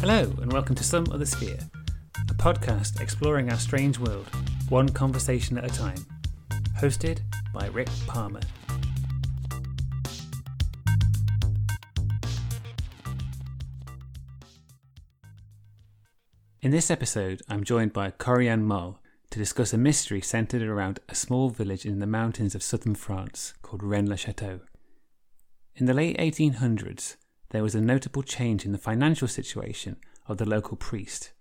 Hello, and welcome to Some Other Sphere, a podcast exploring our strange world, one conversation at a time. Hosted by Rick Palmer. In this episode, I'm joined by Corjan Mol to discuss a mystery centered around a small village in the mountains of southern France called Rennes-le-Château. In the late 1800s, there was a notable change in the financial situation of the local priest,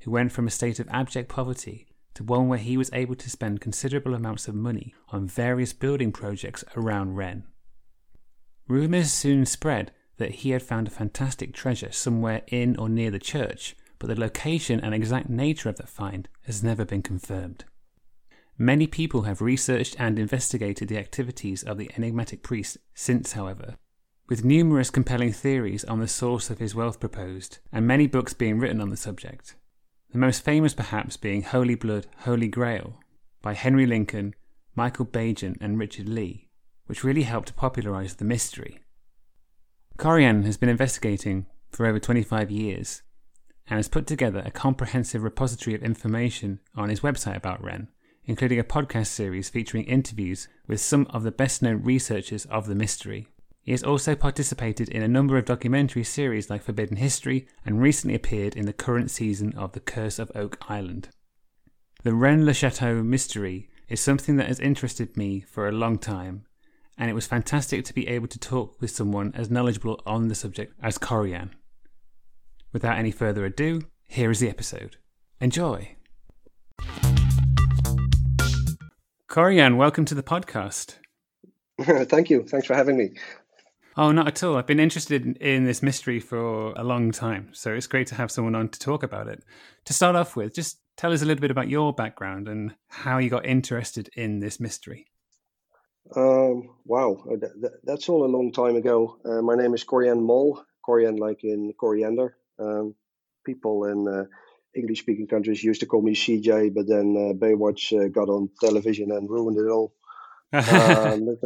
who went from a state of abject poverty to one where he was able to spend considerable amounts of money on various building projects around Rennes. Rumours soon spread that he had found a fantastic treasure somewhere in or near the church, but the location and exact nature of that find has never been confirmed. Many people have researched and investigated the activities of the enigmatic priest since, however, with numerous compelling theories on the source of his wealth proposed, and many books being written on the subject. The most famous, perhaps, being Holy Blood, Holy Grail by Henry Lincoln, Michael Baigent, and Richard Leigh, which really helped to popularize the mystery. Corjan has been investigating for over 25 years and has put together a comprehensive repository of information on his website about Rennes, including a podcast series featuring interviews with some of the best known researchers of the mystery. He has also participated in a number of documentary series like Forbidden History and recently appeared in the current season of The Curse of Oak Island. The Rennes le Chateau mystery is something that has interested me for a long time, and it was fantastic to be able to talk with someone as knowledgeable on the subject as Corjan. Without any further ado, here is the episode. Enjoy! Corjan, welcome to the podcast. Thank you. Thanks for having me. Oh, not at all. I've been interested in, in, this mystery for a long time. So it's great to have someone on to talk about it. To start off with, just tell us a little bit about your background and how you got interested in this mystery. Um, wow, uh, that's all a long time ago. Uh, my name is Corjan Mol, Corjan like in coriander. Um, people in uh, English speaking countries used to call me CJ, but then uh, Baywatch uh, got on television and ruined it all um,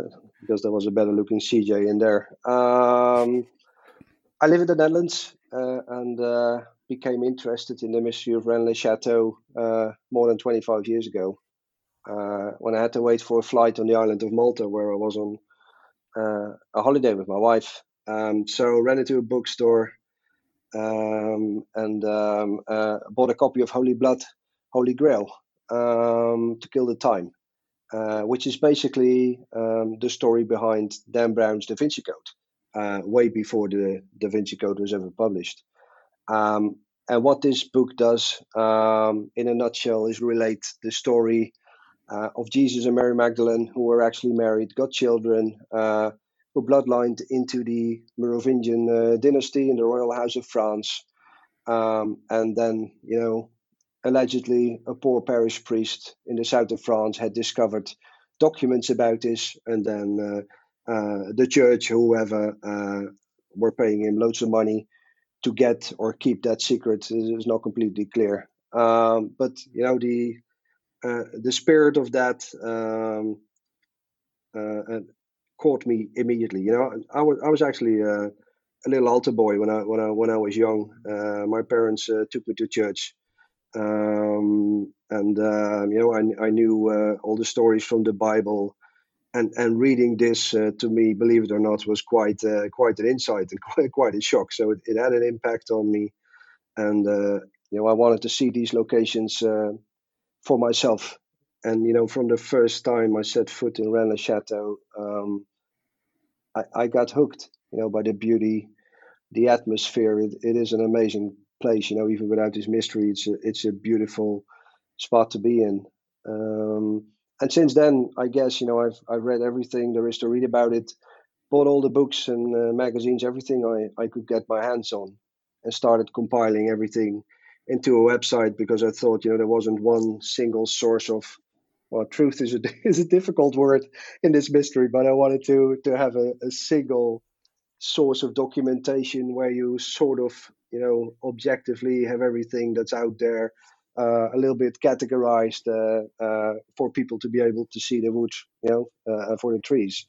because there was a better looking CJ in there. Um, I live in the Netherlands uh, and uh, became interested in the mystery of Rennes Chateau uh, more than 25 years ago uh, when I had to wait for a flight on the island of Malta where I was on uh, a holiday with my wife. Um, so ran into a bookstore um, and um, uh, bought a copy of Holy Blood, Holy Grail um, to kill the time. Uh, which is basically um, the story behind Dan Brown's Da Vinci Code, uh, way before the Da Vinci Code was ever published. Um, and what this book does, um, in a nutshell, is relate the story uh, of Jesus and Mary Magdalene, who were actually married, got children, uh, who bloodlined into the Merovingian uh, dynasty in the royal house of France. Um, and then, you know, allegedly a poor parish priest in the south of France had discovered documents about this, and then uh, uh, the church, whoever, uh, were paying him loads of money to get or keep that secret is not completely clear. Um, but you know the uh, the spirit of that um, uh, uh, caught me immediately. You know, I was I was actually a little altar boy when I when I when I was young. my parents took me to church um, and um, you know I, I knew uh, all the stories from the Bible, and and reading this uh, to me, believe it or not, was quite uh, quite an insight and quite quite a shock. So it, it had an impact on me, and uh, you know I wanted to see these locations uh, for myself. And you know, from the first time I set foot in Rennes Chateau, um, I, I got hooked. You know, by the beauty, the atmosphere. It, it is an amazing place. You know, even without this mystery, it's a, it's a beautiful spot to be in. Um, and since then, I guess you know I've I've read everything there is to read about it, bought all the books and uh, magazines, everything I I could get my hands on, and started compiling everything into a website because I thought you know there wasn't one single source of well, truth is a is a difficult word in this mystery, but I wanted to to have a, a single source of documentation where you sort of you know objectively have everything that's out there uh, a little bit categorized uh, uh, for people to be able to see the wood you know uh, for the trees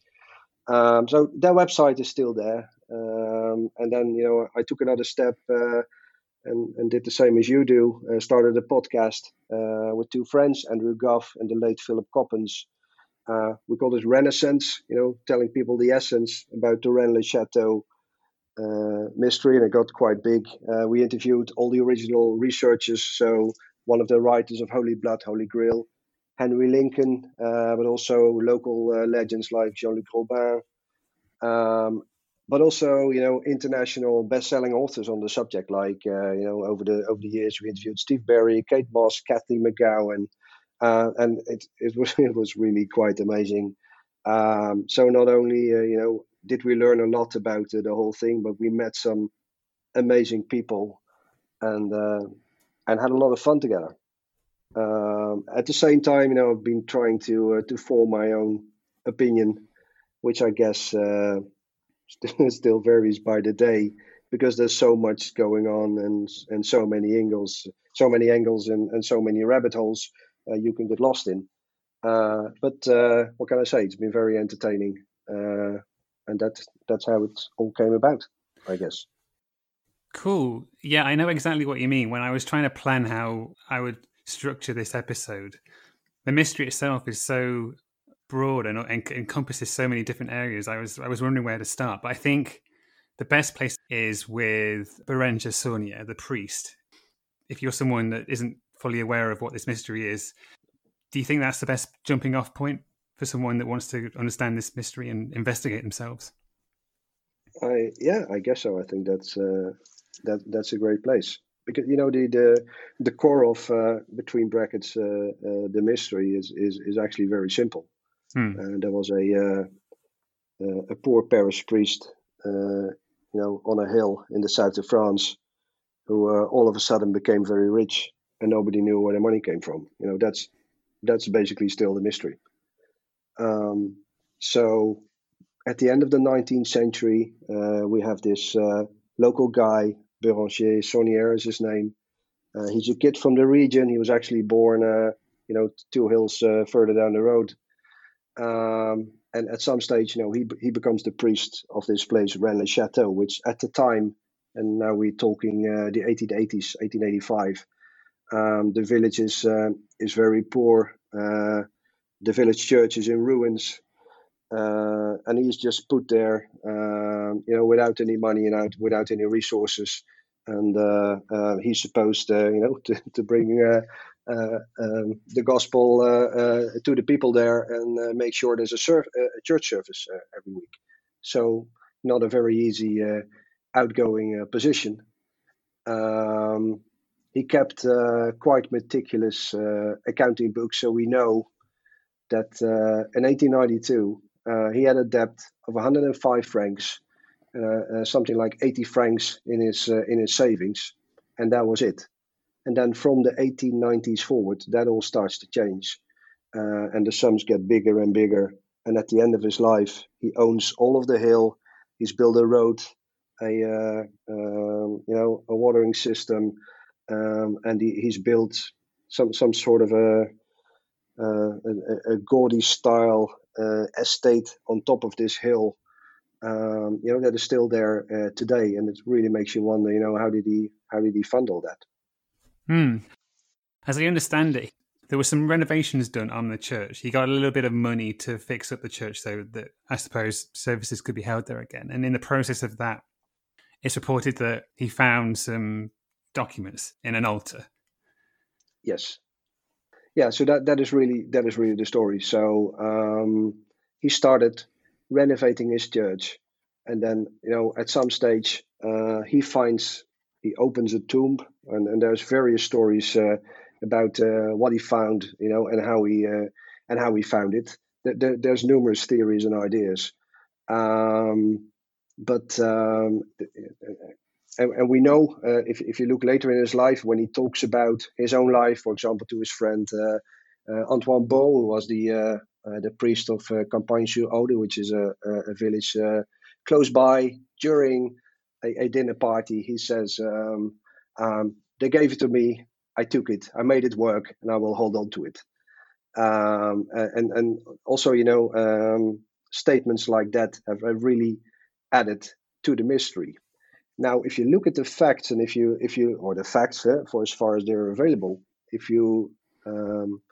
um, so that website is still there um, and then you know i took another step uh, and, and did the same as you do. Uh, started a podcast uh, with two friends, Andrew Gough and the late Philip Coppens. We call this Renaissance, you know, telling people the essence about the Rennes-le-Château uh, mystery, and it got quite big. Uh, we interviewed all the original researchers, so one of the writers of Holy Blood, Holy Grail, Henry Lincoln, uh, but also local legends like Jean-Luc Robin, um, but also you know international best-selling authors on the subject. Like uh, you know over the over the years we interviewed Steve Berry, Kate Mosse, Kathy McGowan, uh, and it it was it was really quite amazing. Um, so not only uh, you know did we learn a lot about the whole thing, but we met some amazing people and uh, and had a lot of fun together. Um, at the same time, you know, I've been trying to uh, to form my own opinion, which I guess uh, still varies by the day because there's so much going on and and so many angles, so many angles and, and so many rabbit holes uh, you can get lost in. Uh, but uh, what can I say? It's been very entertaining, uh, and that that's how it all came about, I guess. Cool. Yeah, I know exactly what you mean. When I was trying to plan how I would structure this episode, the mystery itself is so broad and, and encompasses so many different areas. I was I was wondering where to start, but I think the best place is with Berenger Saunière, the priest. If you're someone that isn't fully aware of what this mystery is, do you think that's the best jumping off point for someone that wants to understand this mystery and investigate themselves? I yeah, I guess so. I think that's uh, that that's a great place because you know the the, the core of uh, between brackets uh, uh the mystery is, is is actually very simple. Hmm. Uh, there was a uh, uh, a poor parish priest, you know, on a hill in the south of France, who all of a sudden became very rich, and nobody knew where the money came from. You know, that's that's basically still the mystery. Um, so, at the end of the 19th century, uh, we have this uh, local guy, Beranger Saunière is his name. Uh, he's a kid from the region. He was actually born, you know, two hills further down the road um, and at some stage, you know, he he becomes the priest of this place, Rennes Chateau, which at the time, and now we're talking uh, the 1880s, 1885. Um, the village is uh, is very poor. Uh, the village church is in ruins, uh, and he's just put there, um, you know, without any money and out, without any resources. And uh, uh, he's supposed, you know, to, to bring uh, um, the gospel uh, uh, to the people there and make sure there's a, a church service every week. So not a very easy outgoing position. Um, he kept uh, quite meticulous uh, accounting books, so we know that uh, in 1892 he had a debt of 105 francs, something like 80 francs in his in his savings, and that was it. And then from the 1890s forward, that all starts to change. Uh, and the sums get bigger and bigger. And at the end of his life, he owns all of the hill. He's built a road, a uh, um, you know a watering system, um, and he, he's built some some sort of a uh, a, a, gaudy style uh, estate on top of this hill. Um, you know that is still there uh, today, and it really makes you wonder. You know how did he how did he fund all that? Hmm. As I understand it, there were some renovations done on the church. He got a little bit of money to fix up the church so that I suppose services could be held there again. And in the process of that, it's reported that he found some documents in an altar. Yes. Yeah, so that, that is really that is really the story. So um, he started renovating his church, and then you know at some stage uh, he finds he opens a tomb, and, and there's various stories uh, about uh, what he found, you know, and how he uh, and how he found it. There, there's numerous theories and ideas, um, but um, and, and, we know uh, if if you look later in his life when he talks about his own life, for example, to his friend uh, uh, Antoine Beau, who was the the priest of uh, Campagne-sur-Aude, which is a, a village close by during a, a dinner party, he says, um, um, "They gave it to me. I took it. I made it work, and I will hold on to it." Um, and and also, you know, um, statements like that have really added to the mystery. Now, if you look at the facts, and if you if you or the facts uh, for as far as they're available, if you um,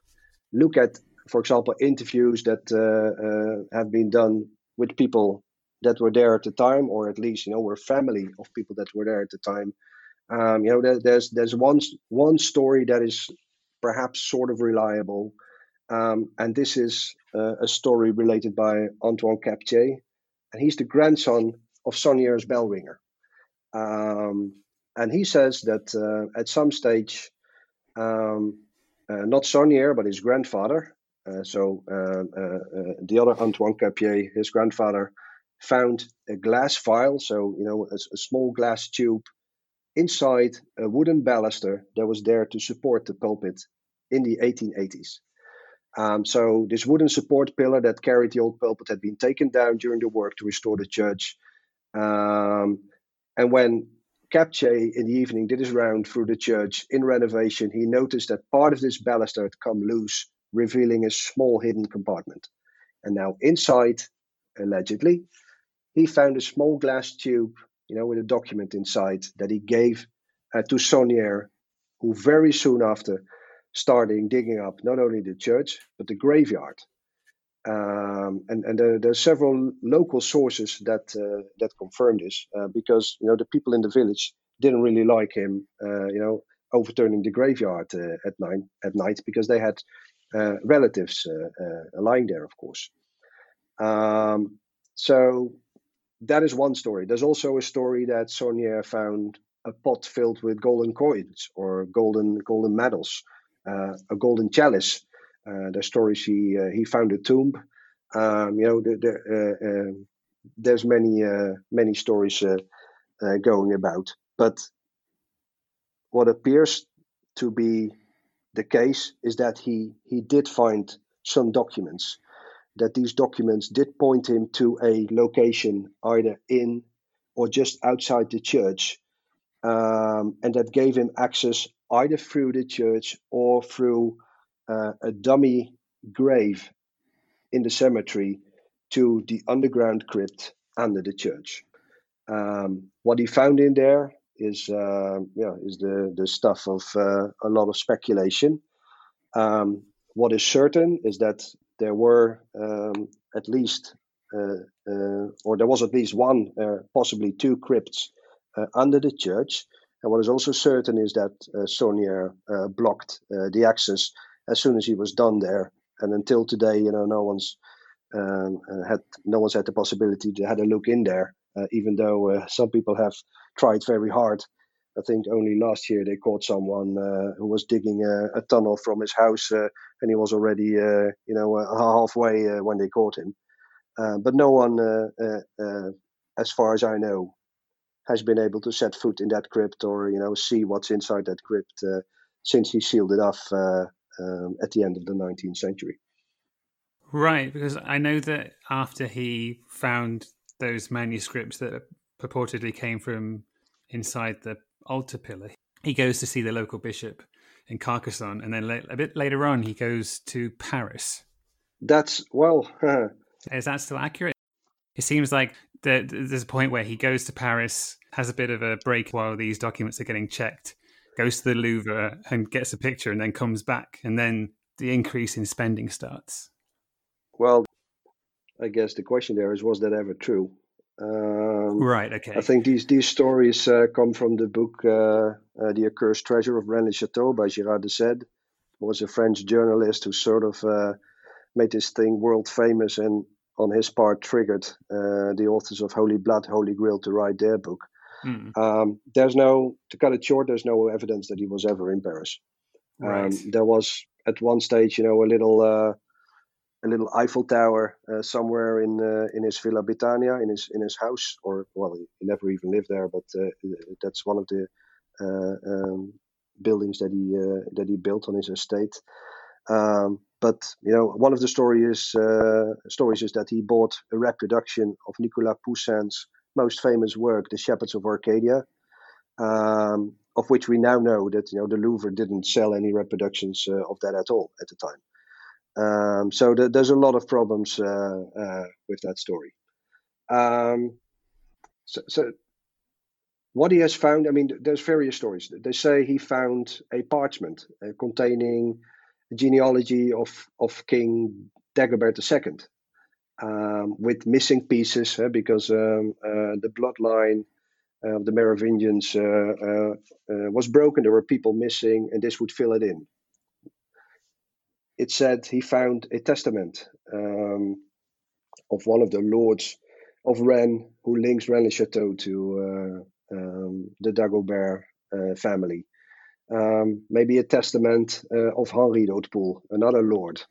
look at, for example, interviews that uh, uh, have been done with people that were there at the time, or at least you know were family of people that were there at the time. Um, you know, there, there's there's one one story that is perhaps sort of reliable, um, and this is uh, a story related by Antoine Captier, and he's the grandson of Saunière's bell ringer. Um, and he says that uh, at some stage, um, uh, not Saunière, but his grandfather, uh, so uh, uh, the other Antoine Captier, his grandfather, found a glass vial, so you know a, a, small glass tube inside a wooden baluster that was there to support the pulpit in the 1880s. Um, so this wooden support pillar that carried the old pulpit had been taken down during the work to restore the church. Um, and when Captier in the evening did his round through the church in renovation, he noticed that part of this baluster had come loose, revealing a small hidden compartment. And now inside, allegedly, he found a small glass tube, you know, with a document inside that he gave uh, to Saunière, who very soon after starting digging up not only the church but the graveyard. Um, and and there, there, are several local sources that uh, that confirm this uh, because you know the people in the village didn't really like him, uh, you know, overturning the graveyard uh, at night at night because they had uh, relatives uh, lying there, of course. Um, so that is one story. There's also a story that Saunière found a pot filled with golden coins or golden golden medals a golden chalice. Uh, the stories he uh, he found a tomb. Um, you know, the, the, um, there's many many stories going about, but what appears to be the case is that he he did find some documents that these documents did point him to a location either in or just outside the church um, and that gave him access either through the church or through uh, a dummy grave in the cemetery to the underground crypt under the church. Um, what he found in there is, uh, yeah, is the, the stuff of uh, a lot of speculation. Um, what is certain is that there were um, at least, uh, uh or there was at least one, uh, possibly two crypts uh, under the church. And what is also certain is that uh, blocked the access as soon as he was done there. And until today, you know, no one's um, uh, had no one's had the possibility to have a look in there, uh, even though uh, some people have tried very hard. I think only last year they caught someone who was digging a, a, tunnel from his house, and he was already, you know, halfway when they caught him. but no one, as far as I know, has been able to set foot in that crypt or you know see what's inside that crypt uh, since he sealed it off uh, um, at the end of the 19th century. Right, because I know that after he found those manuscripts that purportedly came from inside the altar pillar, he goes to see the local bishop in Carcassonne, and then a bit later on, he goes to Paris. That's well. Is that still accurate? It seems like there's a point where he goes to Paris, has a bit of a break while these documents are getting checked, goes to the Louvre and gets a picture, and then comes back, and then the increase in spending starts. Well, I guess the question there is, was that ever true? Um, right. Okay. I think these these stories uh, come from the book uh, uh, "The Accursed Treasure of Rennes-le-Château" by Gérard de Sède. was a French journalist who sort of uh, made this thing world famous and on his part triggered uh, the authors of Holy Blood, Holy Grail to write their book. Mm. Um, there's no, to cut it short, there's no evidence that he was ever in Paris. Um, right. Um, there was at one stage, you know, a little, uh, a little Eiffel Tower uh, somewhere in uh, in his Villa Bethania, in his in his house, or well, he never even lived there, but uh, that's one of the uh, um, buildings that he that he built on his estate. Um, but you know, one of the stories uh, stories is that he bought a reproduction of Nicolas Poussin's most famous work, The Shepherds of Arcadia, um, of which we now know that you know the Louvre didn't sell any reproductions uh, of that at all at the time. Um, so the, there's a lot of problems uh, uh with that story. Um, so, so what he has found, I mean, there's various stories. They say he found a parchment uh, containing the genealogy of, of King Dagobert II um, with missing pieces uh, because um, uh, the bloodline of the Merovingians uh, uh, uh, was broken. There were people missing, and this would fill it in. It said he found a testament um, of one of the lords of Rennes who links Rennes-le-Château to um, the Dagobert family. Um, maybe a testament of Henri d'Hautpoul, another lord.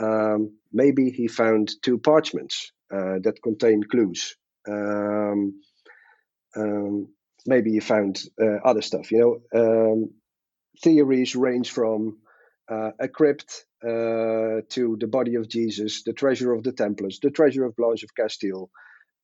Um, maybe he found two parchments uh, that contain clues. Um, um, maybe he found other stuff. You know, theories range from uh, a crypt uh, to the body of Jesus, the treasure of the Templars, the treasure of Blanche of Castile,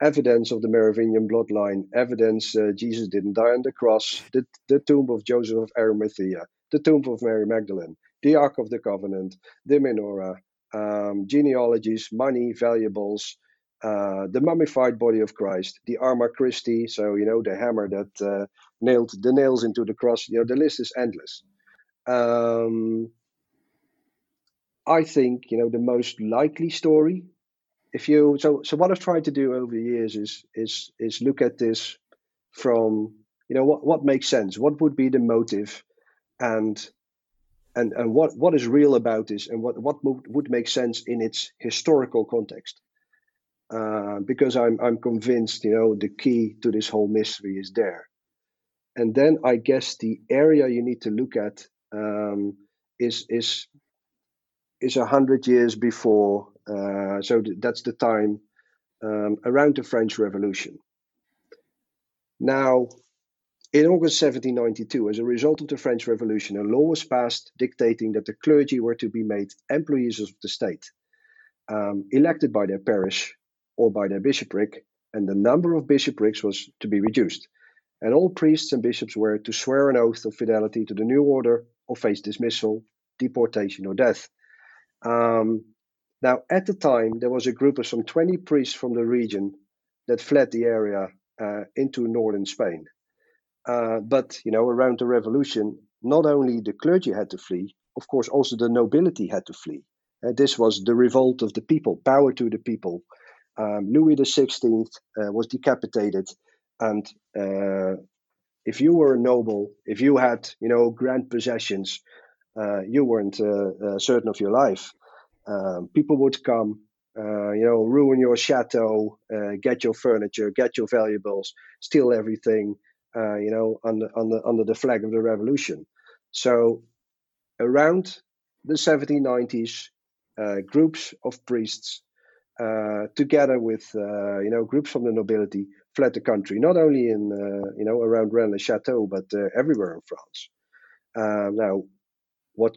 evidence of the Merovingian bloodline, evidence uh, Jesus didn't die on the cross, the, the tomb of Joseph of Arimathea, the tomb of Mary Magdalene, the Ark of the Covenant, the menorah, um, genealogies, money, valuables, uh, the mummified body of Christ, the arma Christi, so you know the hammer that uh, nailed the nails into the cross. You know the list is endless. Um, I think you know the most likely story if you so so what I've tried to do over the years is is is look at this from you know what what makes sense, what would be the motive, and and and what what is real about this, and what what would, make sense in its historical context. Uh, because I'm I'm convinced you know the key to this whole mystery is there, and then I guess the area you need to look at um, is is is a hundred years before uh, so th- that's the time um, around the French Revolution. Now, in August 1792, as a result of the French Revolution, a law was passed dictating that the clergy were to be made employees of the state, um, elected by their parish or by their bishopric, and the number of bishoprics was to be reduced. And all priests and bishops were to swear an oath of fidelity to the new order or face dismissal, deportation, or death. Um, now, at the time, there was a group of some 20 priests from the region that fled the area uh, into northern Spain. Uh, but, you know, around the revolution, not only the clergy had to flee, of course, also the nobility had to flee. Uh, this was the revolt of the people, power to the people. Um, Louis XVI uh, was decapitated, and uh, if you were a noble, if you had, you know, grand possessions, uh, you weren't certain of your life. Um, people would come, uh, you know, ruin your chateau, uh, get your furniture, get your valuables, steal everything, uh, you know, under, under, under the flag of the revolution. So around the 1790s, uh, groups of priests, uh, together with, uh, you know, groups from the nobility, fled the country, not only in, you know, around Rennes-le-Château, but everywhere in France. now, what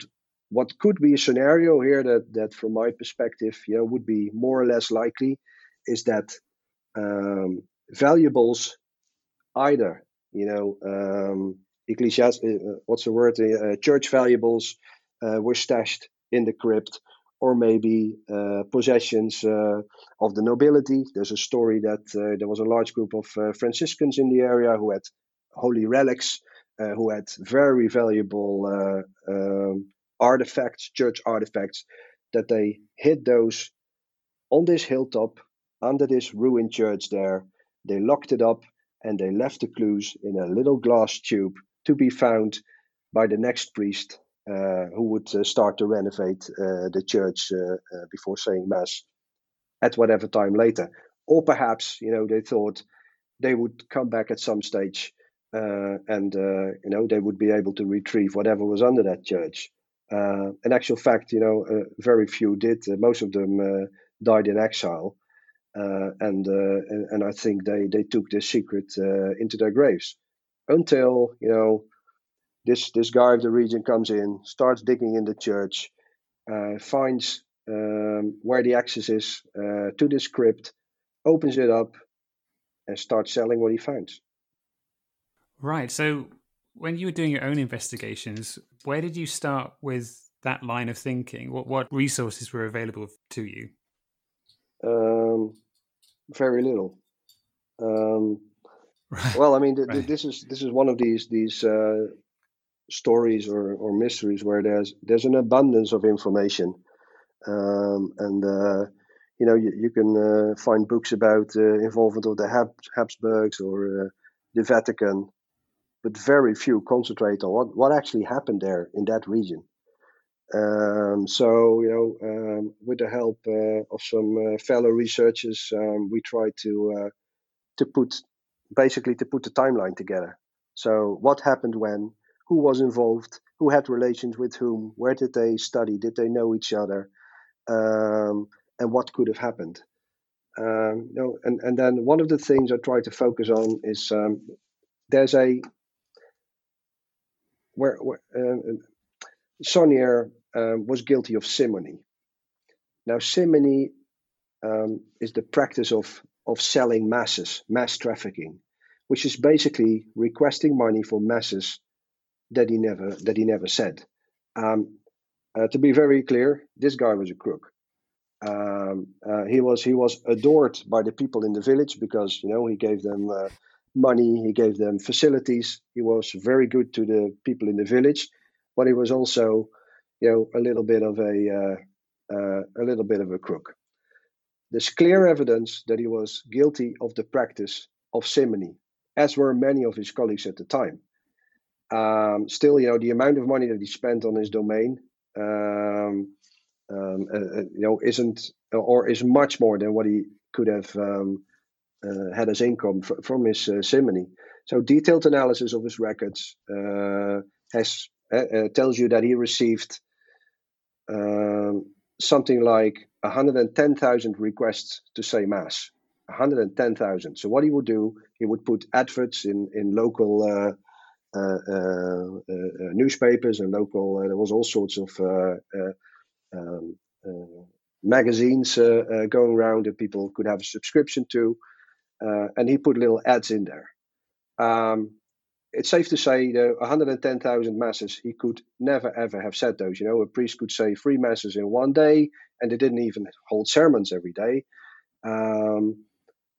what could be a scenario here that that from my perspective you know would be more or less likely is that um, valuables either you know um, ecclesiast uh, what's the word uh, church valuables uh, were stashed in the crypt or maybe uh, possessions uh, of the nobility there's a story that uh, there was a large group of franciscans in the area who had holy relics who had very valuable um, artifacts, church artifacts, that they hid those on this hilltop under this ruined church there. They locked it up and they left the clues in a little glass tube to be found by the next priest uh, who would uh, start to renovate uh, the church uh, uh, before saying mass at whatever time later. Or perhaps, you know, they thought they would come back at some stage uh, and, you know, they would be able to retrieve whatever was under that church. In actual fact, you know, very few did. Most of them died in exile, uh, and, uh, and, and I think they they took this secret into their graves until you know this this guy of the region comes in, starts digging in the church, finds um, where the access is to this crypt, opens it up, and starts selling what he finds. Right. So when you were doing your own investigations, where did you start with that line of thinking? What what resources were available to you? Um, very little. Um, Right. Well, I mean, th- right. this is this is one of these these uh, stories or, or mysteries where there's there's an abundance of information, um, and uh, you know you, you can uh, find books about uh, involvement of the Habsburgs or uh, the Vatican, but very few concentrate on what, what actually happened there in that region. Um, so you know, um, with the help uh, of some uh, fellow researchers, um, we try to to put basically to put the timeline together. So what happened when? who was involved, who had relations with whom, where did they study, did they know each other, um, and what could have happened. Um, you know, and, and then one of the things I try to focus on is um, there's a where, where um, was guilty of simony. Now, simony um, is the practice of of selling masses, mass trafficking, which is basically requesting money for masses that he never that he never said. Um, uh, to be very clear, this guy was a crook. Um, uh, he was he was adored by the people in the village because you know he gave them uh, money, he gave them facilities. He was very good to the people in the village, but he was also you know a little bit of a uh, uh, a little bit of a crook. There's clear evidence that he was guilty of the practice of simony, as were many of his colleagues at the time. Um, still, you know, the amount of money that he spent on his domain, um, um, uh, uh, you know, isn't or is much more than what he could have um, uh, had as income fr- from his uh, simony. So, detailed analysis of his records uh, has tells you that he received um, something like 110,000 requests to say mass. 110,000. So what he would do, he would put adverts in in local uh, uh, uh, uh, newspapers and local. there was all sorts of um, magazines going around that people could have a subscription to, and he put little ads in there. Um, it's safe to say the 110,000 masses, he could never ever have said those. You know, a priest could say three masses in one day, and they didn't even hold sermons every day. Um,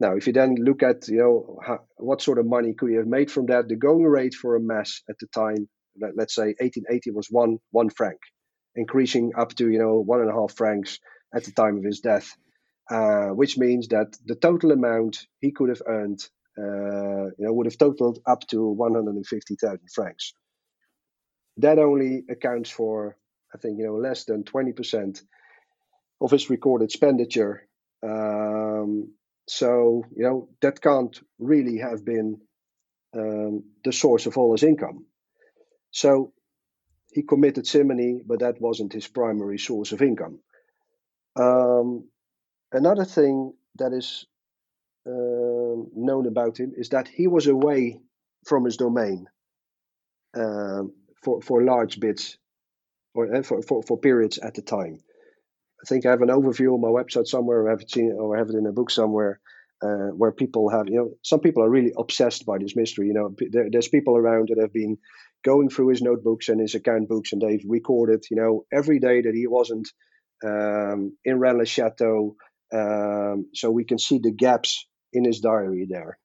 now, if you then look at you know how, what sort of money could he have made from that, the going rate for a mass at the time, let, us say 1880 was one one franc, increasing up to you know one and a half francs at the time of his death, uh, which means that the total amount he could have earned, you know, would have totaled up to 150,000 francs. That only accounts for, I think, you know, less than 20% of his recorded expenditure. Um, so, you know, that can't really have been um, the source of all his income. So he committed simony, but that wasn't his primary source of income. Um, another thing that is uh, known about him is that he was away from his domain um, for, for large bits or uh, for, for, for periods at the time. I think I have an overview on my website somewhere. I have it seen or have it in a book somewhere. Uh, where people have, you know, some people are really obsessed by this mystery. You know, there, there's people around that have been going through his notebooks and his account books, and they've recorded, you know, every day that he wasn't um, in Rennes Chateau, um, so we can see the gaps in his diary there.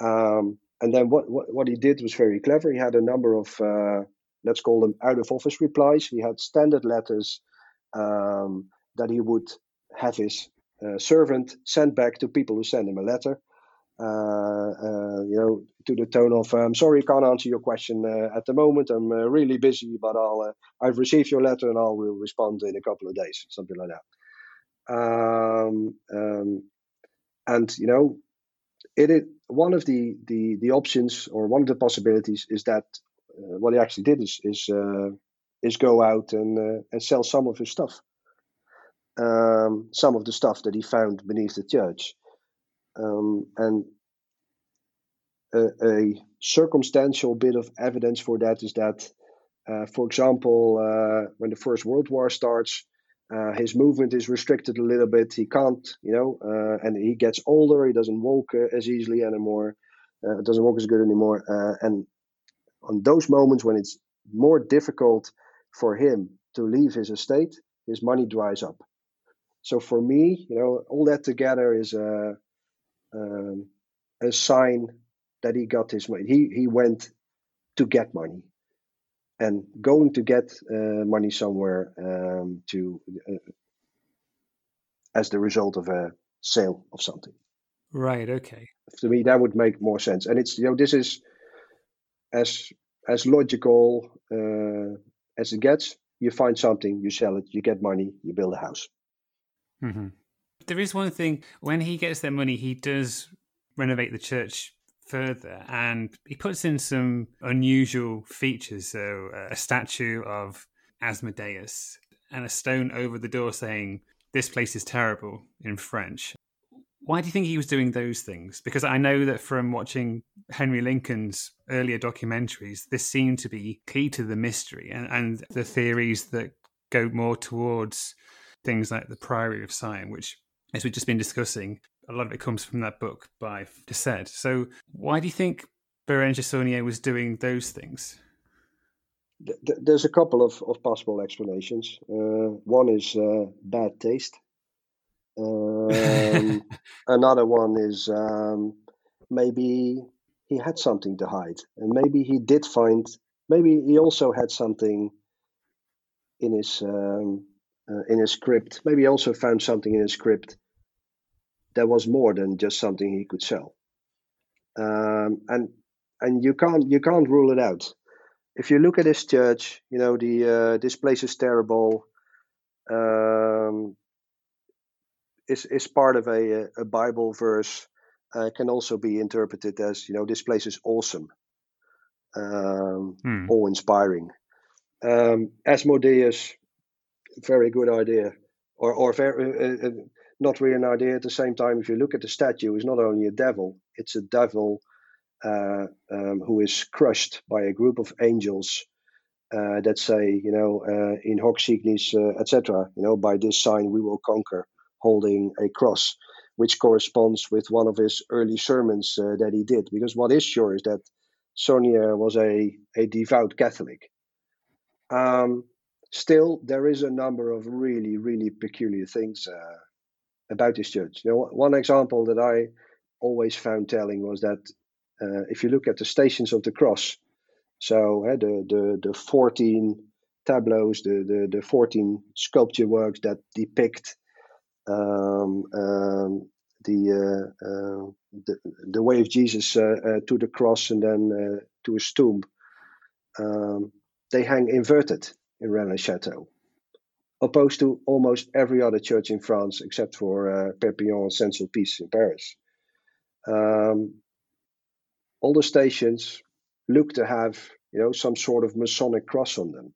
Um, and then what, what, what he did was very clever. He had a number of uh, let's call them out of office replies. He had standard letters um, that he would have his uh, servant send back to people who send him a letter. Uh, uh, you know, to the tone of, "I'm sorry, can't answer your question at the moment. I'm really busy, but I'll I've received your letter and I will respond in a couple of days," something like that. Um, um, and you know, it one of the, the the options or one of the possibilities is that uh, what he actually did is is uh, is go out and uh, and sell some of his stuff um, some of the stuff that he found beneath the church. Um, and a, a, circumstantial bit of evidence for that is that, uh, for example, uh, when the First World War starts, uh, his movement is restricted a little bit. He can't, you know, uh, and he gets older. He doesn't walk uh, as easily anymore. Uh, doesn't walk as good anymore. and on those moments when it's more difficult for him to leave his estate, his money dries up. So for me, you know, all that together is a um, a sign that he got his money. He he went to get money, and going to get uh, money somewhere um, to uh, as the result of a sale of something. Right. Okay. To me, that would make more sense. And it's you know this is as as logical uh, as it gets. You find something, you sell it, you get money, you build a house. Mm-hmm. There is one thing when he gets that money, he does renovate the church further and he puts in some unusual features. So, uh, a statue of Asmodeus and a stone over the door saying, This place is terrible in French. Why do you think he was doing those things? Because I know that from watching Henry Lincoln's earlier documentaries, this seemed to be key to the mystery and, and the theories that go more towards things like the Priory of Sion, which, as we've just been discussing, a lot of it comes from that book by de Sède. So, why do you think Bérenger Saunière was doing those things? There's a couple of, of possible explanations. Uh, one is uh, bad taste. Um, another one is um, maybe he had something to hide, and maybe he did find. Maybe he also had something in his um, uh, in his crypt. Maybe he also found something in his crypt that was more than just something he could sell. Um, and and you can't you can't rule it out. If you look at his church, you know the uh, this place is terrible. Um, is is part of a a Bible verse. Uh, can also be interpreted as you know this place is awesome, um, hmm. all inspiring. Um, Asmodeus, very good idea, or or very uh, uh, not really an idea. At the same time, if you look at the statue, it's not only a devil; it's a devil uh, um, who is crushed by a group of angels uh, that say, you know, uh, in hoc signis, uh, etc. You know, by this sign we will conquer holding a cross, which corresponds with one of his early sermons uh, that he did. Because what is sure is that Saunière was a, a devout Catholic. Um, still, there is a number of really, really peculiar things uh, about this church. You know, one example that I always found telling was that uh, if you look at the Stations of the Cross, so uh, the, the the 14 tableaus, the, the, the 14 sculpture works that depict um, um, the, uh, uh, the, the way of Jesus uh, to the cross and then to his tomb. Um, they hang inverted in Rennes-le-Château, opposed to almost every other church in France except for Perpignan and Saint-Sulpice in Paris. Um, all the stations look to have you know some sort of Masonic cross on them.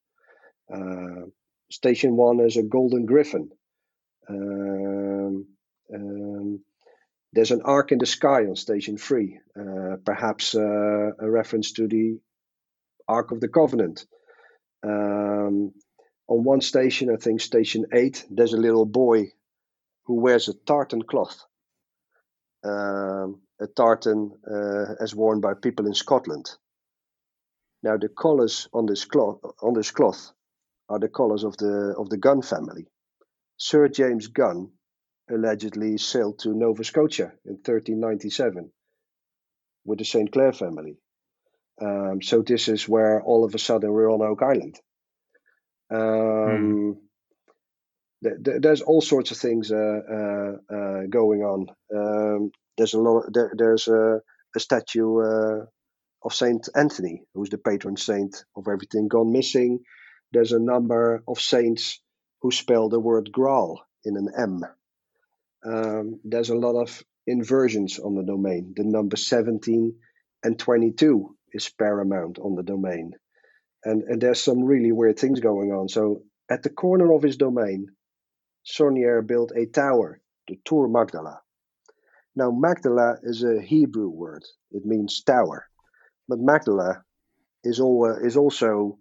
Uh, station one is a golden griffin, um, um, there's an arc in the sky on station three, uh, perhaps uh, a reference to the Ark of the Covenant. Um, on one station, I think station eight, there's a little boy who wears a tartan cloth. Um, a tartan uh, as worn by people in Scotland. Now the colors on this cloth on this cloth are the colors of the of the Gunn family. Sir James Gunn allegedly sailed to Nova Scotia in 1397 with the St. Clair family. Um, so this is where all of a sudden we're on Oak Island. Um, th- th- there's all sorts of things uh, uh, uh, going on. Um, there's a lot. There, there's a, a statue of Saint Anthony, who's the patron saint of everything gone missing. There's a number of saints who spell the word Graal in an M. Um, there's a lot of inversions on the domain. The number 17 and 22 is paramount on the domain. And, and there's some really weird things going on. So at the corner of his domain, Saunière built a tower, the Tour Magdala. Now, Magdala is a Hebrew word. It means tower. But Magdala is, all, uh, is also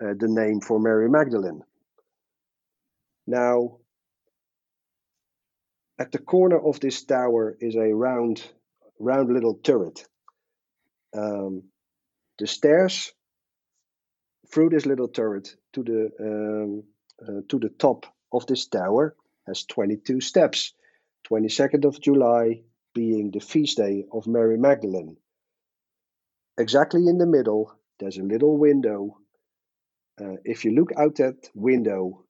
uh, the name for Mary Magdalene. Now, at the corner of this tower is a round, round little turret. Um, the stairs through this little turret to the um, uh, to the top of this tower has 22 steps. 22nd of July being the feast day of Mary Magdalene. exactly in the middle, there's a little window. Uh, if you look out that window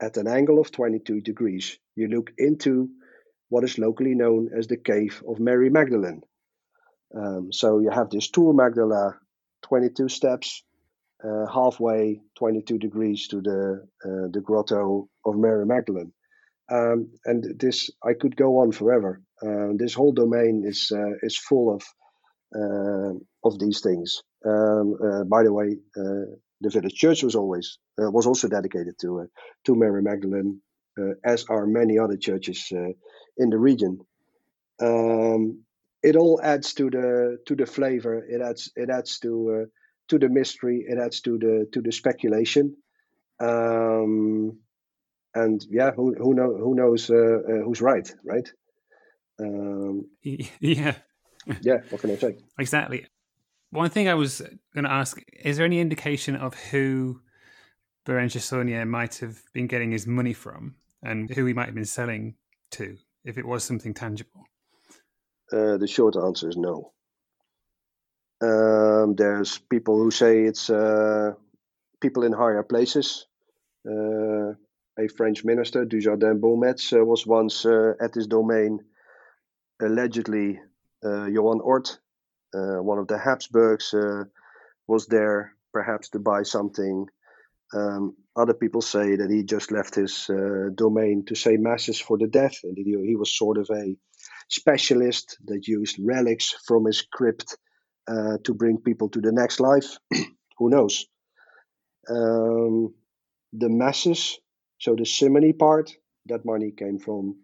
at an angle of 22 degrees, you look into what is locally known as the cave of Mary Magdalene. Um, so you have this Tour Magdala, 22 steps, uh, halfway 22 degrees to the uh, the grotto of Mary Magdalene. Um, and this I could go on forever. Uh, this whole domain is uh, is full of uh, of these things. Um, uh, by the way, the village church was always was also dedicated to to Mary Magdalene, as are many other churches in the region. Um, it all adds to the to the flavor. It adds it adds to to the mystery. It adds to the to the speculation. Um, and yeah, who who know who knows uh, uh, who's right, right? Um, yeah, yeah. What can I say? Exactly. One thing I was going to ask: Is there any indication of who Berenger Saunière might have been getting his money from, and who he might have been selling to, if it was something tangible? Uh, the short answer is no. Um, there's people who say it's uh, people in higher places. Uh, a French minister, Dujardin Beaumetz, uh, was once uh, at his domain. Allegedly, uh, Johann Orth, uh, one of the Habsburgs, was there perhaps to buy something. Um, other people say that he just left his domain to say masses for the dead, and he, he was sort of a specialist that used relics from his crypt uh, to bring people to the next life. Who knows? Um, the masses, so the simony part, that money came from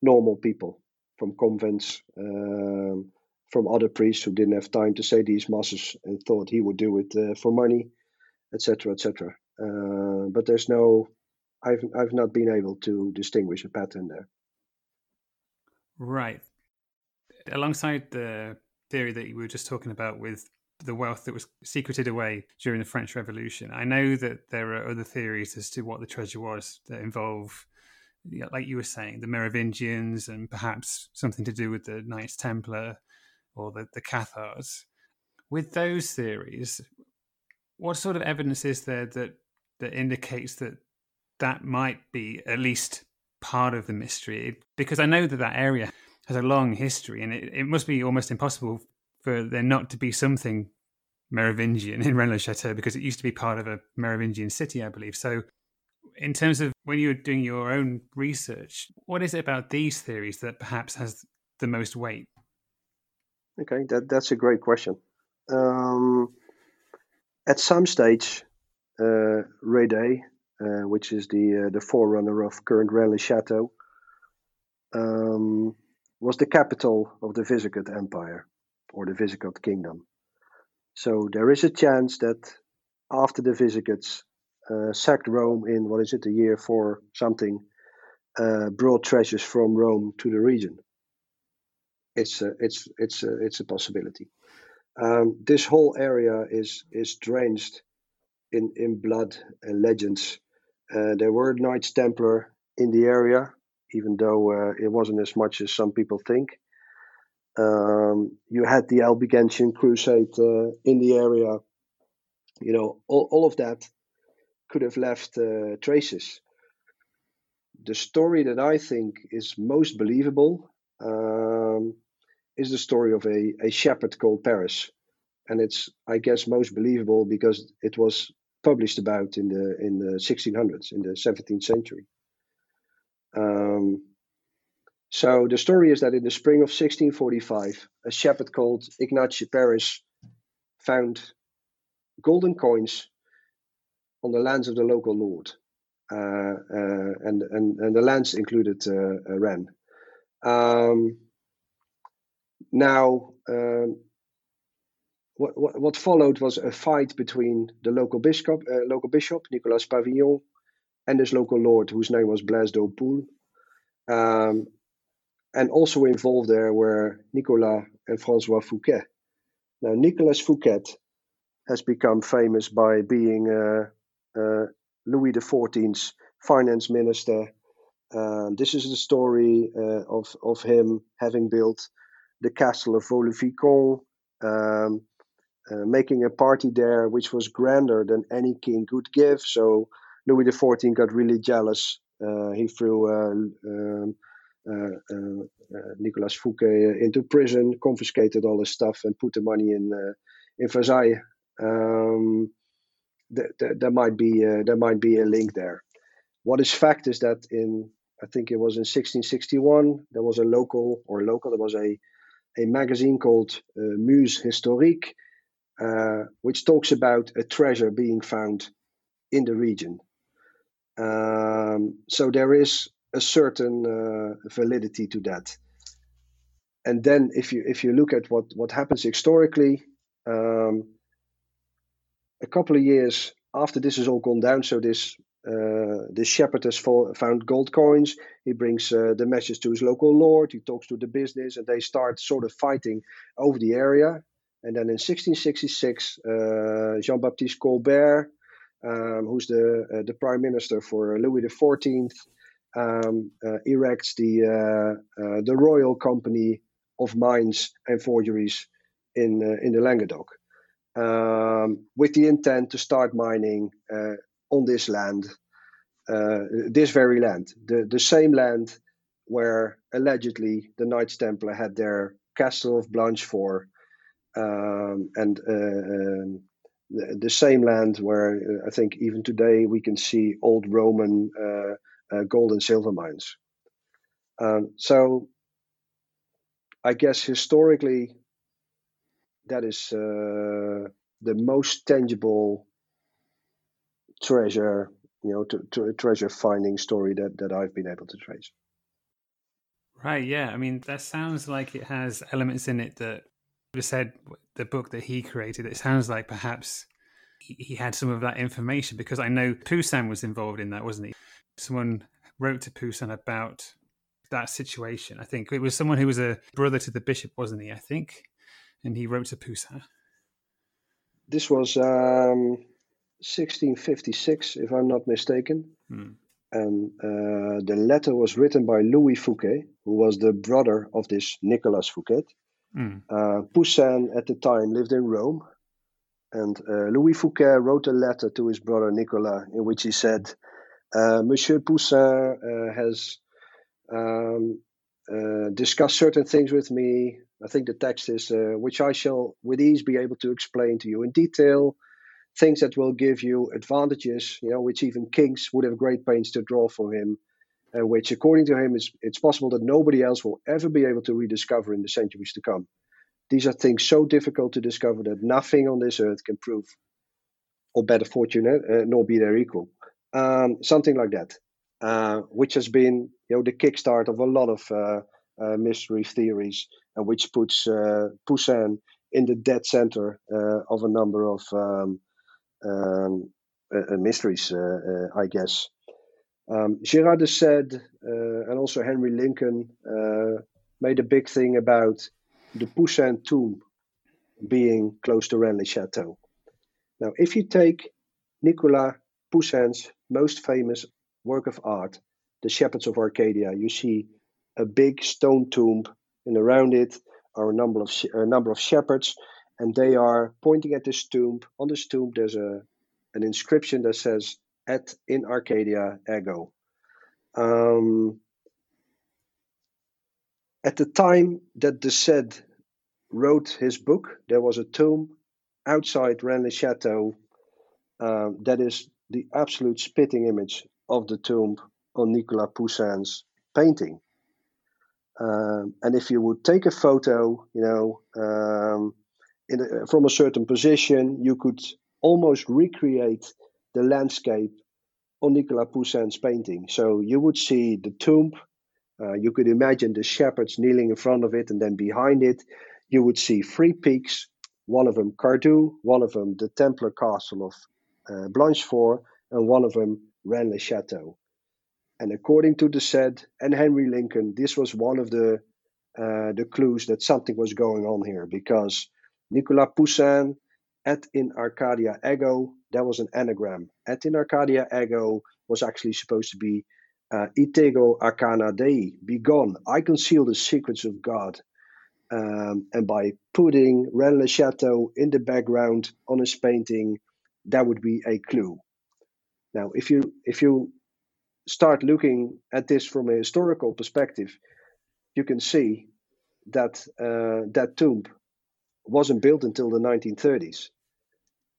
normal people, from convents, um, from other priests who didn't have time to say these masses and thought he would do it uh, for money, etc., etc. Uh, but there's no, I've I've not been able to distinguish a pattern there. Right. Alongside the theory that you were just talking about with the wealth that was secreted away during the French Revolution. I know that there are other theories as to what the treasure was that involve, like you were saying, the Merovingians and perhaps something to do with the Knights Templar or the, the Cathars. With those theories, what sort of evidence is there that that indicates that that might be at least part of the mystery? Because I know that that area has a long history, and it, it must be almost impossible for there not to be something Merovingian in Rennes-le-Château because it used to be part of a Merovingian city, I believe. So, in terms of when you're doing your own research, what is it about these theories that perhaps has the most weight? Okay, that, that's a great question. Um, at some stage, uh, uh, which is the uh, the forerunner of current Rennes-le-Château, um, was the capital of the Visigoth Empire or the Visigoth Kingdom. So there is a chance that after the Visigoths uh, sacked Rome in what is it, the year four something, uh, brought treasures from Rome to the region. It's a, it's it's a, it's a possibility. Um, this whole area is is drenched in in blood and legends. Uh, there were Knights Templar in the area even though uh, it wasn't as much as some people think. Um, you had the Albigensian Crusade uh, in the area. You know, all, all of that could have left uh, traces. The story that I think is most believable um, is the story of a, a shepherd called Paris. And it's, I guess, most believable because it was published about in the in the 1600s, in the 17th century. Um, so the story is that in the spring of 1645, a shepherd called Ignatius Paris found golden coins on the lands of the local lord, uh, uh, and, and and the lands included uh, uh Rennes. Um, now, um, what, what, what followed was a fight between the local bishop, uh, local bishop Nicolas Pavillon, and this local lord whose name was Blaise d'Hautpoul. Um, and also involved there were Nicolas and Francois Fouquet. Now, Nicolas Fouquet has become famous by being uh, uh, Louis XIV's finance minister. Uh, this is the story uh, of, of him having built the castle of Vaux-le-Vicomte, um, uh, making a party there which was grander than any king could give. So Louis XIV got really jealous. Uh, he threw um, Nicolas Fouquet into prison, confiscated all his stuff, and put the money in in Versailles. Um, th- th- there might be there might be a link there. What is fact is that in I think it was in 1661 there was a local or local there was a a magazine called uh, Muse Historique, uh, which talks about a treasure being found in the region. Um, so there is a certain uh, validity to that. And then, if you if you look at what what happens historically, um, a couple of years after this has all gone down, so this uh, the shepherd has found gold coins. He brings uh, the message to his local lord. He talks to the business, and they start sort of fighting over the area. And then in 1666, uh, Jean Baptiste Colbert, um, who's the uh, the prime minister for Louis XIV, um, uh, erects the uh, the Royal Company of Mines and Forgeries in in the Languedoc, um, with the intent to start mining on this land, uh, this very land, the, the same land where allegedly the Knights Templar had their castle of Blanchefort, um, and uh, um, the, the, same land where uh, I think even today we can see old Roman uh, uh, gold and silver mines. Um, so I guess historically, that is uh, the most tangible treasure, you know, to, to treasure finding story that, that I've been able to trace. Right. Yeah. I mean, that sounds like it has elements in it that you said the book that he created. It sounds like perhaps he had some of that information because I know Poussin was involved in that, wasn't he? Someone wrote to Poussin about that situation. I think it was someone who was a brother to the bishop, wasn't he? I think, and he wrote to Poussin. This was um, 1656, if I'm not mistaken. Hmm. And uh, the letter was written by Louis Fouquet, who was the brother of this Nicolas Fouquet. Hmm. Uh, Poussin at the time lived in Rome. And uh, Louis Fouquet wrote a letter to his brother Nicolas in which he said, uh, Monsieur Poussin uh, has um, uh, discussed certain things with me. I think the text is, which I shall with ease be able to explain to you in detail things that will give you advantages, you know, which even kings would have great pains to draw for him, and which, according to him, is it's possible that nobody else will ever be able to rediscover in the centuries to come. These are things so difficult to discover that nothing on this earth can prove or better fortune uh, nor be their equal. Um, something like that, uh, which has been you know the kickstart of a lot of uh, uh mystery theories, and which puts uh, Poussin in the dead center of a number of um, um, mysteries, I guess. Um, Gerard de Sède and also Henry Lincoln made a big thing about the Poussin tomb being close to Rennes Chateau. Now, if you take Nicolas Poussin's most famous work of art, The Shepherds of Arcadia, you see a big stone tomb, and around it are a number of a number of shepherds and they are pointing at this tomb. On this tomb, there's a an inscription that says "Et in Arcadia ego." Um, at the time that de Sède wrote his book, there was a tomb outside Rennes Chateau uh, that is the absolute spitting image of the tomb on Nicolas Poussin's painting. Um, and if you would take a photo, you know, um, a, from a certain position, you could almost recreate the landscape on Nicolas Poussin's painting. So you would see the tomb. Uh, you could imagine the shepherds kneeling in front of it, and then behind it, you would see three peaks. One of them Cardou, one of them the Templar castle of uh, Blanchefort, and one of them Rennes Chateau. And according to de Sède and Henry Lincoln, this was one of the uh, the clues that something was going on here because Nicolas Poussin, et in Arcadia ego, that was an anagram. Et in Arcadia ego was actually supposed to be uh, I tego arcana dei, be gone. I conceal the secrets of God. Um, and by putting le Chateau in the background on his painting, that would be a clue. Now, if you if you start looking at this from a historical perspective, you can see that uh, that tomb wasn't built until the 1930s,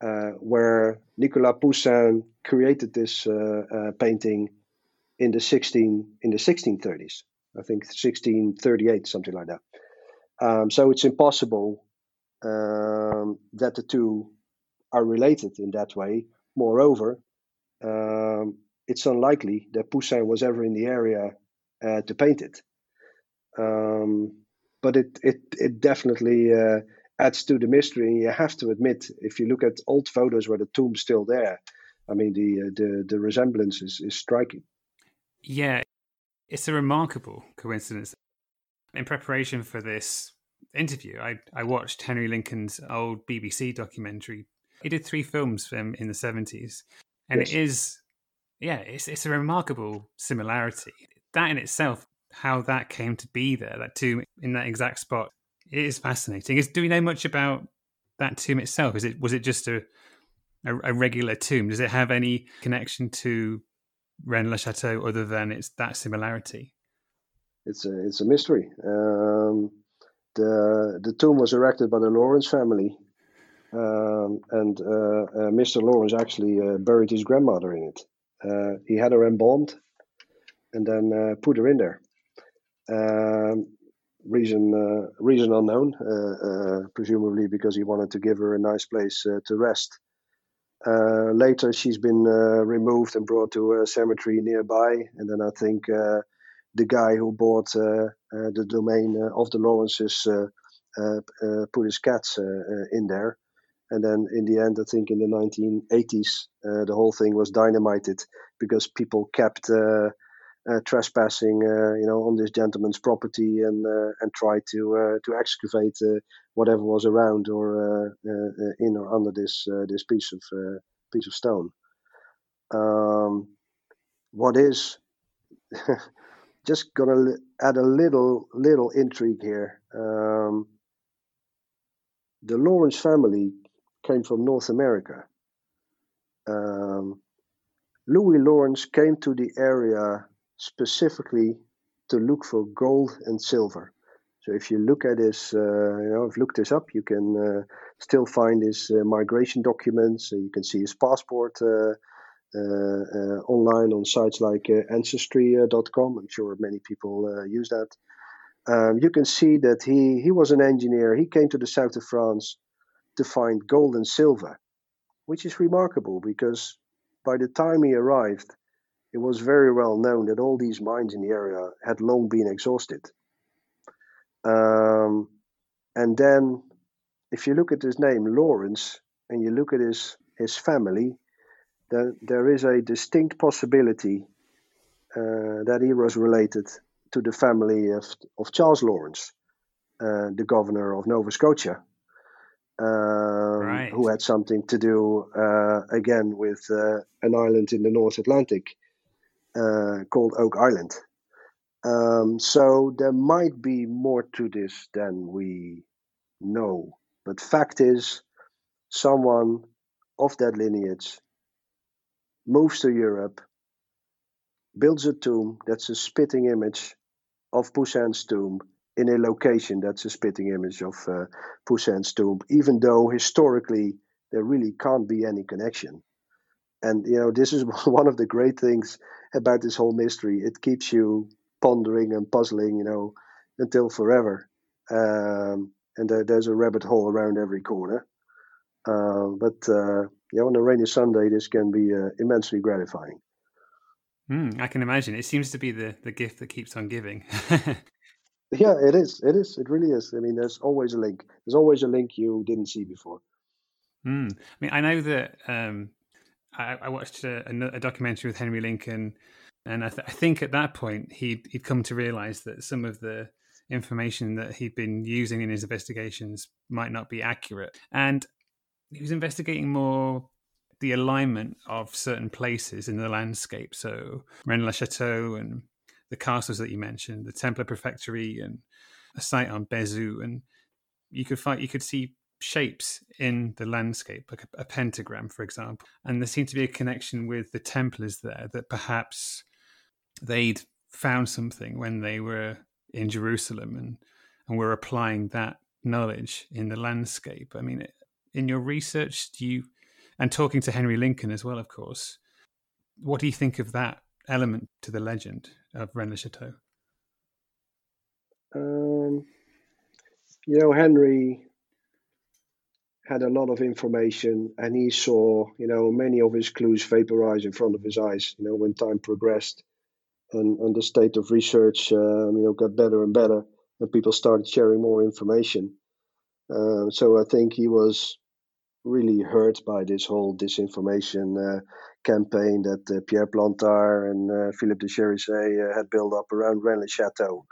uh, where Nicolas Poussin created this uh, uh painting in the 16 in the 1630s. I think 1638, something like that. Um, so it's impossible um, that the two are related in that way. Moreover, um, it's unlikely that Poussin was ever in the area uh, to paint it. Um, but it it it definitely uh, adds to the mystery. And you have to admit, if you look at old photos where the tomb's still there, I mean the uh, the the resemblance is, is striking. Yeah, it's a remarkable coincidence. In preparation for this interview, I I watched Henry Lincoln's old BBC documentary. He did three films for him in the seventies, and yes. it is yeah, it's it's a remarkable similarity. That in itself, how that came to be there, that tomb in that exact spot, it is fascinating. Is do we know much about that tomb itself? Is it was it just a a, a regular tomb? Does it have any connection to Rennes le Chateau other than it's that similarity? It's a it's a mystery. Um, the the tomb was erected by the Lawrence family, um, and uh, uh, Mr. Lawrence actually uh, buried his grandmother in it. Uh, he had her embalmed and then uh, put her in there. Um, reason uh, reason unknown, presumably because he wanted to give her a nice place to rest. Uh, later, she's been uh, removed and brought to a cemetery nearby. And then I think uh, the guy who bought the domain of the Lawrences put his cats in there. And then in the end, I think in the 1980s, uh, the whole thing was dynamited because people kept uh, uh, Uh, trespassing, uh, you know, on this gentleman's property and uh, and tried to to excavate whatever was around or in or under this this piece of piece of stone. Um, what is just gonna add a little little intrigue here. Um, the Lawrence family came from North America. Um, Louis Lawrence came to the area specifically to look for gold and silver. So if you look at this, uh, you know, I've looked this up. You can uh, still find his uh, migration documents. you can see his passport uh, uh, uh, online on sites like Ancestry.com. I'm sure many people use that. Um, you can see that he he was an engineer. He came to the south of France to find gold and silver, which is remarkable because by the time he arrived, it was very well known that all these mines in the area had long been exhausted. Um, and then, if you look at his name, Lawrence, and you look at his, his family, then there is a distinct possibility uh, that he was related to the family of, of Charles Lawrence, uh, the governor of Nova Scotia um, right. who had something to do uh, again with uh, an island in the North Atlantic called Oak Island. Um, so there might be more to this than we know. But fact is, someone of that lineage moves to Europe, builds a tomb that's a spitting image of Poussin's tomb, in a location that's a spitting image of uh, Poussin's tomb, even though historically there really can't be any connection. And you know, this is one of the great things about this whole mystery. It keeps you pondering and puzzling, you know, until forever. Um, and there, there's a rabbit hole around every corner. Uh, but uh, yeah, on a rainy Sunday, this can be uh, immensely gratifying. Mm, I can imagine. It seems to be the, the gift that keeps on giving. Yeah, it is. It is. It really is. I mean, there's always a link. There's always a link you didn't see before. Mm. I mean, I know that um, I, watched a, a, documentary with Henry Lincoln, and I, th- I, think at that point he'd, he'd come to realize that some of the information that he'd been using in his investigations might not be accurate. And he was investigating more the alignment of certain places in the landscape. So Rennes le Chateau and the castles that you mentioned, the Templar Preceptory and a site on Bézu, and you could find you could see shapes in the landscape, like a, a, pentagram, for example. And there seemed to be a connection with the Templars there that perhaps they'd found something when they were in Jerusalem and, and were applying that knowledge in the landscape. I mean, in your research, do you, and talking to Henry Lincoln as well, of course, what do you think of that element to the legend of Rennes-le-Château? Um, you know, Henry had a lot of information and he saw, you know, many of his clues vaporize in front of his eyes, you know, when time progressed and, and the state of research, um, you know, got better and better and people started sharing more information. Uh, so I think he was really hurt by this whole disinformation uh, campaign that uh, Pierre Plantard and uh, Philippe de Cherisay uh, had built up around Rennes-le-Château,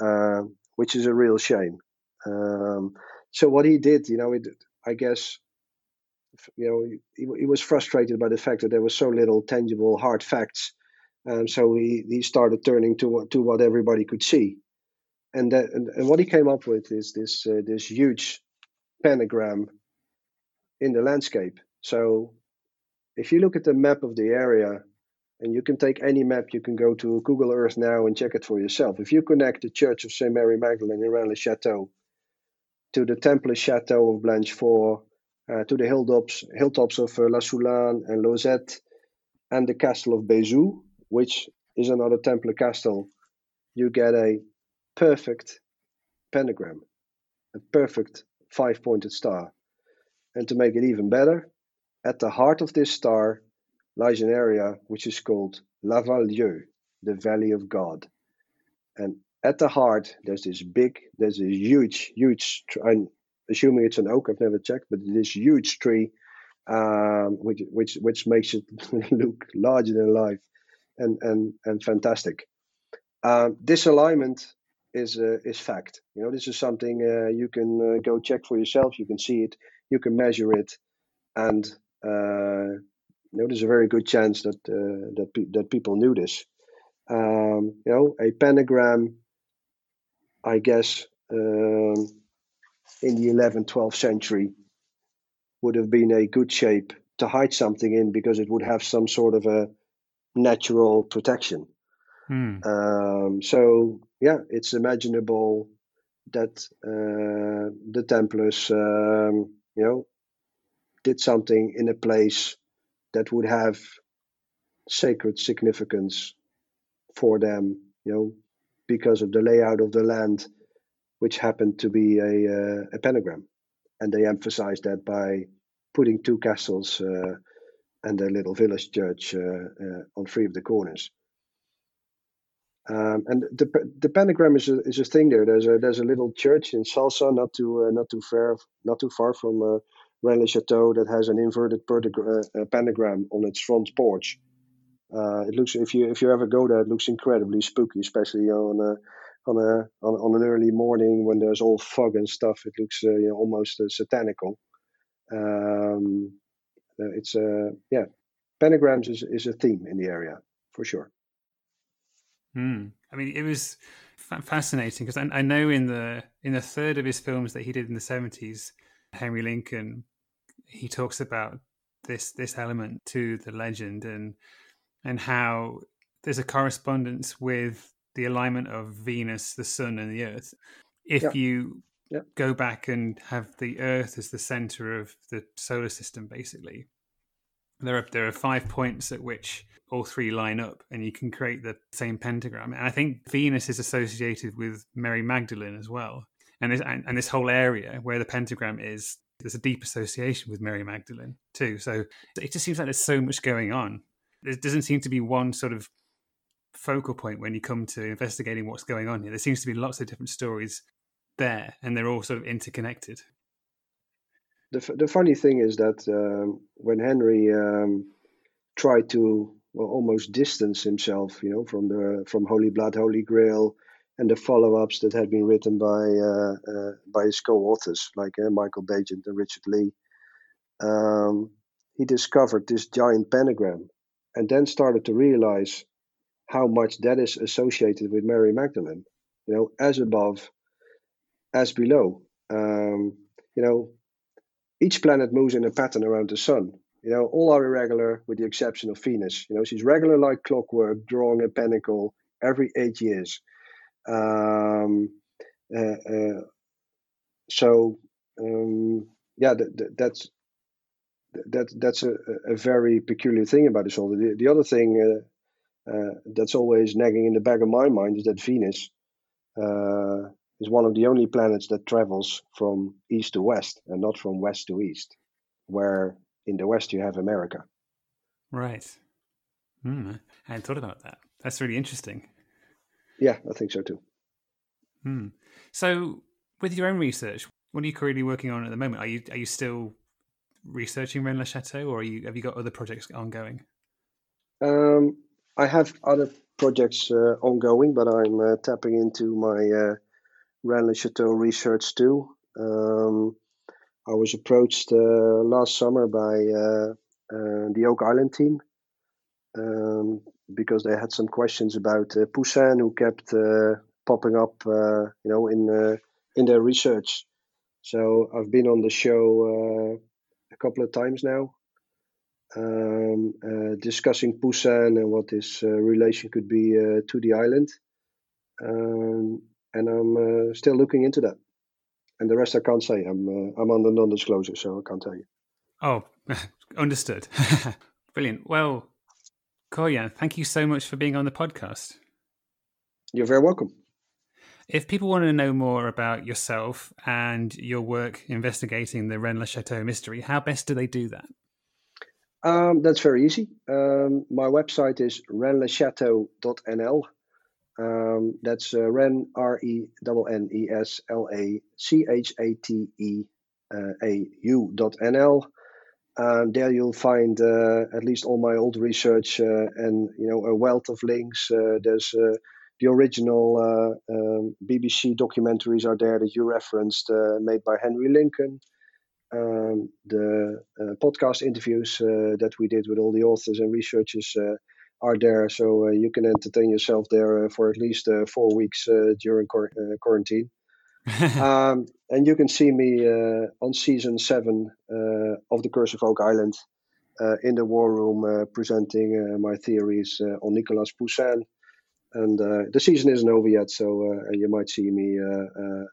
um, which is a real shame. Um, so what he did, you know, it, I guess, you know, he, he, was frustrated by the fact that there was so little tangible hard facts. Um, so he, he started turning to to what everybody could see, and that, and, and what he came up with is this uh, this huge pentagram in the landscape. So if you look at the map of the area, and you can take any map, you can go to Google Earth now and check it for yourself. If you connect the Church of St. Mary Magdalene in Rennes-le-Château to the Temple Chateau of Blanchefort, uh, to the hilltops, hilltops of uh, La Soulane and Lauzet, and the castle of Bézu, which is another Templar castle, you get a perfect pentagram, a perfect five pointed star. And to make it even better, at the heart of this star lies an area which is called La Val-Dieu, the Valley of God. And at the heart, there's this big, there's a huge, huge, I'm assuming it's an oak, I've never checked, but this huge tree, um, which, which, which makes it look larger than life and, and, and fantastic. Um, this alignment is, uh, is fact. You know, this is something uh, you can uh, go check for yourself. You can see it, you can measure it, and uh, you know, there's a very good chance that uh, that pe- that people knew this. Um, you know, a pentagram I guess, um, in the 11th, 12th century would have been a good shape to hide something in because it would have some sort of a natural protection. Hmm. Um, so, yeah, it's imaginable that uh, the Templars, um, you know, did something in a place that would have sacred significance for them, you know, because of the layout of the land, which happened to be a, uh, a pentagram. And they emphasized that by putting two castles uh, and a little village church uh, uh, on three of the corners. Um, and the the pentagram is a, is a thing there. There's a there's a little church in Salsa, not too uh, not too far not too far from uh, Rennes-le-Château, that has an inverted pentagram on its front porch. Uh, it looks if you if you ever go there, it looks incredibly spooky, especially on a on a on, on an early morning when there's all fog and stuff. It looks uh, you know, almost uh, satanical. Um, uh, it's a yeah, pentagrams is, is a theme in the area for sure. Hmm. I mean, it was fascinating because I, I, know in the in the third of his films that he did in the seventies, Henry Lincoln, he talks about this this element to the legend and and how there's a correspondence with the alignment of Venus, the Sun, and the Earth. If you go back and have the Earth as the center of the solar system, basically, there are there are five points at which all three line up, and you can create the same pentagram. And I think Venus is associated with Mary Magdalene as well, and this and, and this whole area where the pentagram is. There's a deep association with Mary Magdalene too. So it just seems like there's so much going on there doesn't seem to be one sort of focal point when you come to investigating what's going on here. There seems to be lots of different stories there, and they're all sort of interconnected. The, the funny thing is that um, when Henry um, tried to well, almost distance himself, you know, from the from Holy Blood, Holy Grail, and the follow-ups that had been written by uh, uh, by his co-authors like uh, Michael Baigent and Richard Leigh, um, he discovered this giant pentagram and then started to realize how much that is associated with Mary Magdalene. You know, as above, as below. Um, you know, each planet moves in a pattern around the sun. You know, all are irregular with the exception of Venus. You know, she's regular like clockwork, drawing a pentacle every eight years. Um, uh, uh, so um, yeah, that, that, that's that that's a, a very peculiar thing about this solar. The, the other thing uh, uh, that's always nagging in the back of my mind is that Venus uh, is one of the only planets that travels from east to west and not from west to east, where in the west you have America. Right. Hmm. I hadn't thought about that. That's really interesting. Yeah, I think so too. Hmm. So, with your own research, what are you currently working on at the moment? Are you are you still researching Rennes le Chateau, or you, have you got other projects ongoing? Um, I have other projects uh, ongoing, but I'm uh, tapping into my uh, Rennes le Chateau research too. Um, I was approached uh, last summer by uh, uh, the Oak Island team um, because they had some questions about uh, Poussin, who kept popping up, you know, in in their research. So I've been on the show a couple of times now, um, uh, discussing Poussin and what his uh, relation could be uh, to the island. Um, and I'm uh, still looking into that. And the rest I can't say. I'm uh, I'm under non-disclosure, so I can't tell you. Oh, understood. Brilliant. Well, Corjan, thank you so much for being on the podcast. You're very welcome. If people want to know more about yourself and your work investigating the Rennes le Chateau mystery, how best do they do that? Um, that's very easy. Um, my website is renneschateau.nl. Um, that's uh, Ren, R E N N E S L A C H A T E uh, A U dot NL. Um, there you'll find uh, at least all my old research uh, and you know a wealth of links. Uh, there's uh, the original uh, um, BBC documentaries are there that you referenced, uh, made by Henry Lincoln. Um, the uh, podcast interviews uh, that we did with all the authors and researchers uh, are there, so uh, you can entertain yourself there for at least four weeks during cor- quarantine. um, and you can see me on season seven of The Curse of Oak Island in the War Room presenting my theories on Nicolas Poussin and uh, the season isn't over yet, so uh, you might see me uh,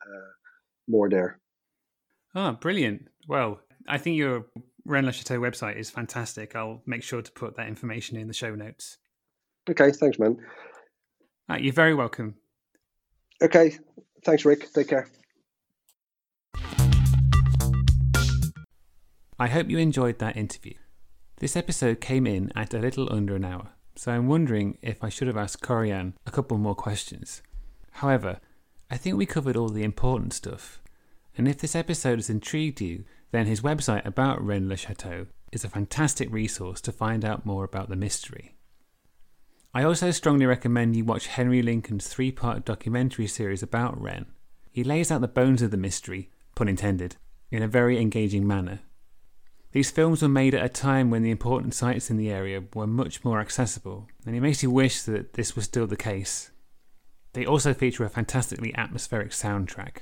more there. Oh, brilliant! Well, I think your Rennes le Chateau website is fantastic. I'll make sure to put that information in the show notes. Okay, thanks, man. Right, you're very welcome. Okay, thanks, Rick. Take care. I hope you enjoyed that interview. This episode came in at a little under an hour. So I'm wondering if I should have asked Corjan a couple more questions. However, I think we covered all the important stuff. And if this episode has intrigued you, then his website about Rennes le Chateau is a fantastic resource to find out more about the mystery. I also strongly recommend you watch Henry Lincoln's three part documentary series about Rennes. He lays out the bones of the mystery, pun intended, in a very engaging manner. These films were made at a time when the important sites in the area were much more accessible, and it makes you wish that this was still the case. They also feature a fantastically atmospheric soundtrack.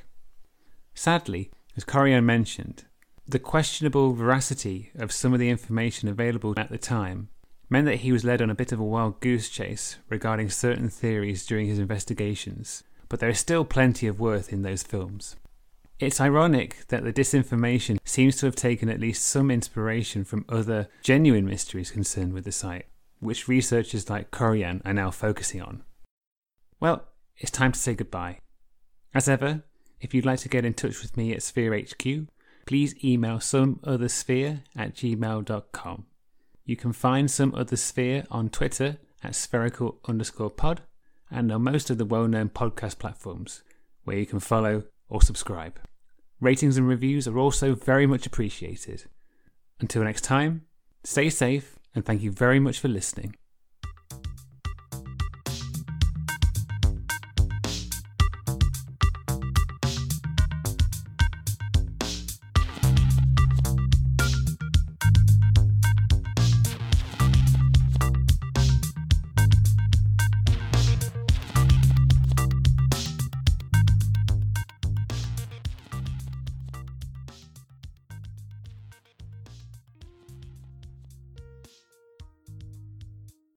Sadly, as Corjan mentioned, the questionable veracity of some of the information available at the time meant that he was led on a bit of a wild goose chase regarding certain theories during his investigations, but there is still plenty of worth in those films. It's ironic that the disinformation seems to have taken at least some inspiration from other genuine mysteries concerned with the site, which researchers like Corjan are now focusing on. Well, it's time to say goodbye. As ever, if you'd like to get in touch with me at Sphere HQ, please email someothersphere at gmail.com. You can find Some Other Sphere on Twitter at spherical underscore pod and on most of the well known podcast platforms where you can follow or subscribe. Ratings and reviews are also very much appreciated. Until next time, stay safe and thank you very much for listening.